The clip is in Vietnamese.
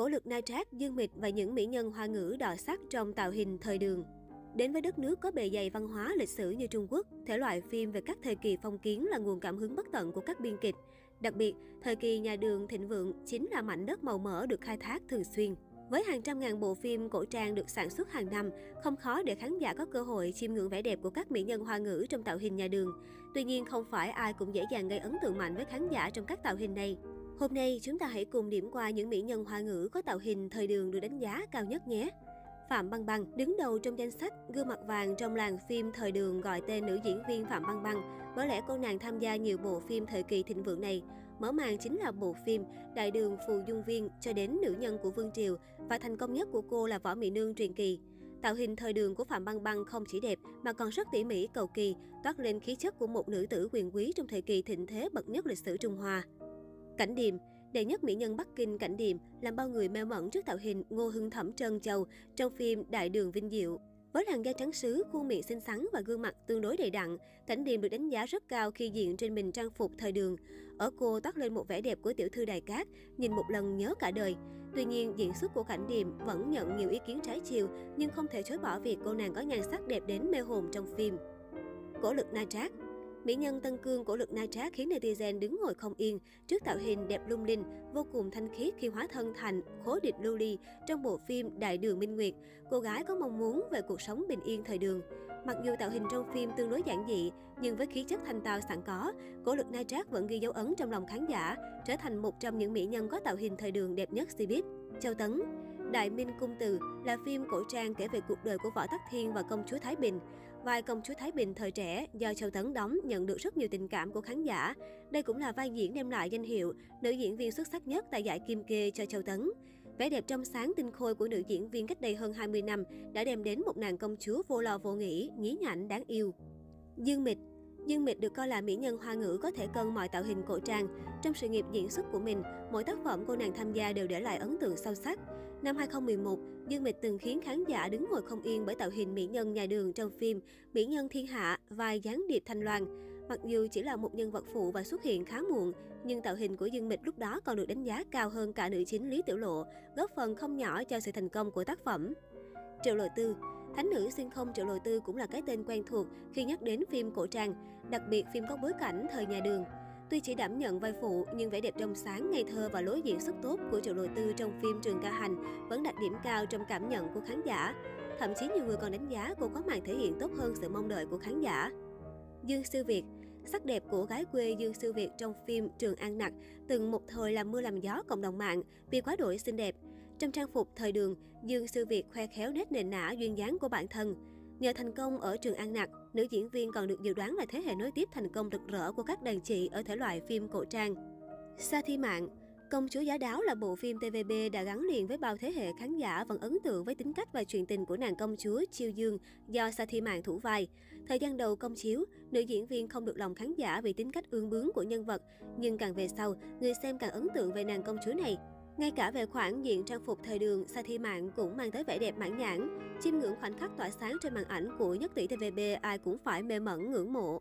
Cổ lực Nai Trác, Dương Mịch và những mỹ nhân hoa ngữ đỏ sắc trong tạo hình thời đường. Đến với đất nước có bề dày văn hóa lịch sử như Trung Quốc, thể loại phim về các thời kỳ phong kiến là nguồn cảm hứng bất tận của các biên kịch. Đặc biệt, thời kỳ nhà đường thịnh vượng chính là mảnh đất màu mỡ được khai thác thường xuyên. Với hàng trăm ngàn bộ phim cổ trang được sản xuất hàng năm, không khó để khán giả có cơ hội chiêm ngưỡng vẻ đẹp của các mỹ nhân hoa ngữ trong tạo hình nhà đường. Tuy nhiên, không phải ai cũng dễ dàng gây ấn tượng mạnh với khán giả trong các tạo hình này. Hôm nay, chúng ta hãy cùng điểm qua những mỹ nhân hoa ngữ có tạo hình thời đường được đánh giá cao nhất nhé. Phạm Băng Băng đứng đầu trong danh sách gương mặt vàng trong làng phim thời đường gọi tên nữ diễn viên Phạm Băng Băng. Bởi lẽ cô nàng tham gia nhiều bộ phim thời kỳ thịnh vượng này. Mở màn chính là bộ phim Đại đường Phù Dung Viên cho đến nữ nhân của Vương Triều và thành công nhất của cô là Võ Mỹ Nương truyền kỳ. Tạo hình thời đường của Phạm Băng Băng không chỉ đẹp mà còn rất tỉ mỉ, cầu kỳ, toát lên khí chất của một nữ tử quyền quý trong thời kỳ thịnh thế bậc nhất lịch sử Trung Hoa. Cảnh Điềm Đệ nhất mỹ nhân Bắc Kinh Cảnh Điềm làm bao người mê mẩn trước tạo hình Ngô Hưng Thẩm Trân Châu trong phim Đại đường Vinh Diệu. Với làn da trắng sứ, khuôn miệng xinh xắn và gương mặt tương đối đầy đặn, Cảnh Điềm được đánh giá rất cao khi diện trên mình trang phục thời đường. Ở cô toát lên một vẻ đẹp của tiểu thư đài cát, nhìn một lần nhớ cả đời. Tuy nhiên, diễn xuất của Cảnh Điềm vẫn nhận nhiều ý kiến trái chiều, nhưng không thể chối bỏ việc cô nàng có nhan sắc đẹp đến mê hồn trong phim. Cổ lực Na Trác Mỹ nhân Tân Cương của lực Nai Trác khiến netizen đứng ngồi không yên trước tạo hình đẹp lung linh, vô cùng thanh khiết khi hóa thân thành khố địch lưu ly trong bộ phim Đại đường Minh Nguyệt. Cô gái có mong muốn về cuộc sống bình yên thời đường. Mặc dù tạo hình trong phim tương đối giản dị, nhưng với khí chất thanh tao sẵn có, cổ lực Nai Trác vẫn ghi dấu ấn trong lòng khán giả, trở thành một trong những mỹ nhân có tạo hình thời đường đẹp nhất cbiz Châu Tấn Đại Minh Cung Từ là phim cổ trang kể về cuộc đời của Võ Tắc Thiên và công chúa Thái Bình. Vai công chúa Thái Bình thời trẻ do Châu Tấn đóng nhận được rất nhiều tình cảm của khán giả. Đây cũng là vai diễn đem lại danh hiệu nữ diễn viên xuất sắc nhất tại giải Kim Kê cho Châu Tấn. Vẻ đẹp trong sáng tinh khôi của nữ diễn viên cách đây hơn 20 năm đã đem đến một nàng công chúa vô lo vô nghĩ, nhí nhảnh đáng yêu. Dương Mịch Dương Mịch được coi là mỹ nhân hoa ngữ có thể cân mọi tạo hình cổ trang. Trong sự nghiệp diễn xuất của mình, mỗi tác phẩm cô nàng tham gia đều để lại ấn tượng sâu sắc. Năm 2011, Dương Mịch từng khiến khán giả đứng ngồi không yên bởi tạo hình mỹ nhân nhà đường trong phim Mỹ nhân thiên hạ, vai gián điệp Thanh Loan. Mặc dù chỉ là một nhân vật phụ và xuất hiện khá muộn, nhưng tạo hình của Dương Mịch lúc đó còn được đánh giá cao hơn cả nữ chính Lý Tiểu Lộ, góp phần không nhỏ cho sự thành công của tác phẩm. Triệu Lộ Tư Thánh nữ xuyên không Triệu Lộ Tư cũng là cái tên quen thuộc khi nhắc đến phim cổ trang, đặc biệt phim có bối cảnh thời nhà đường. Tuy chỉ đảm nhận vai phụ, nhưng vẻ đẹp trong sáng, ngây thơ và lối diễn xuất tốt của Triệu Lộ Tư trong phim Trường Ca Hành vẫn đạt điểm cao trong cảm nhận của khán giả. Thậm chí nhiều người còn đánh giá cô có màn thể hiện tốt hơn sự mong đợi của khán giả. Dương Sư Việt Sắc đẹp của gái quê Dương Sư Việt trong phim Trường An Nặc từng một thời làm mưa làm gió cộng đồng mạng vì quá đổi xinh đẹp. Trong trang phục thời đường, Dương Sư Việt khoe khéo nét nền nã duyên dáng của bản thân. Nhờ thành công ở Trường An Nặc, nữ diễn viên còn được dự đoán là thế hệ nối tiếp thành công rực rỡ của các đàn chị ở thể loại phim cổ trang. Sa Thi Mạng Công chúa Giá Đáo là bộ phim TVB đã gắn liền với bao thế hệ khán giả vẫn ấn tượng với tính cách và truyền tình của nàng công chúa Chiêu Dương do Sa Thi Mạng thủ vai. Thời gian đầu công chiếu, nữ diễn viên không được lòng khán giả vì tính cách ương bướng của nhân vật, nhưng càng về sau, người xem càng ấn tượng về nàng công chúa này. Ngay cả về khoản diện trang phục thời đường, Sa Thi Mạng cũng mang tới vẻ đẹp mãn nhãn. Chiêm ngưỡng khoảnh khắc tỏa sáng trên màn ảnh của nhất tỷ TVB ai cũng phải mê mẩn ngưỡng mộ.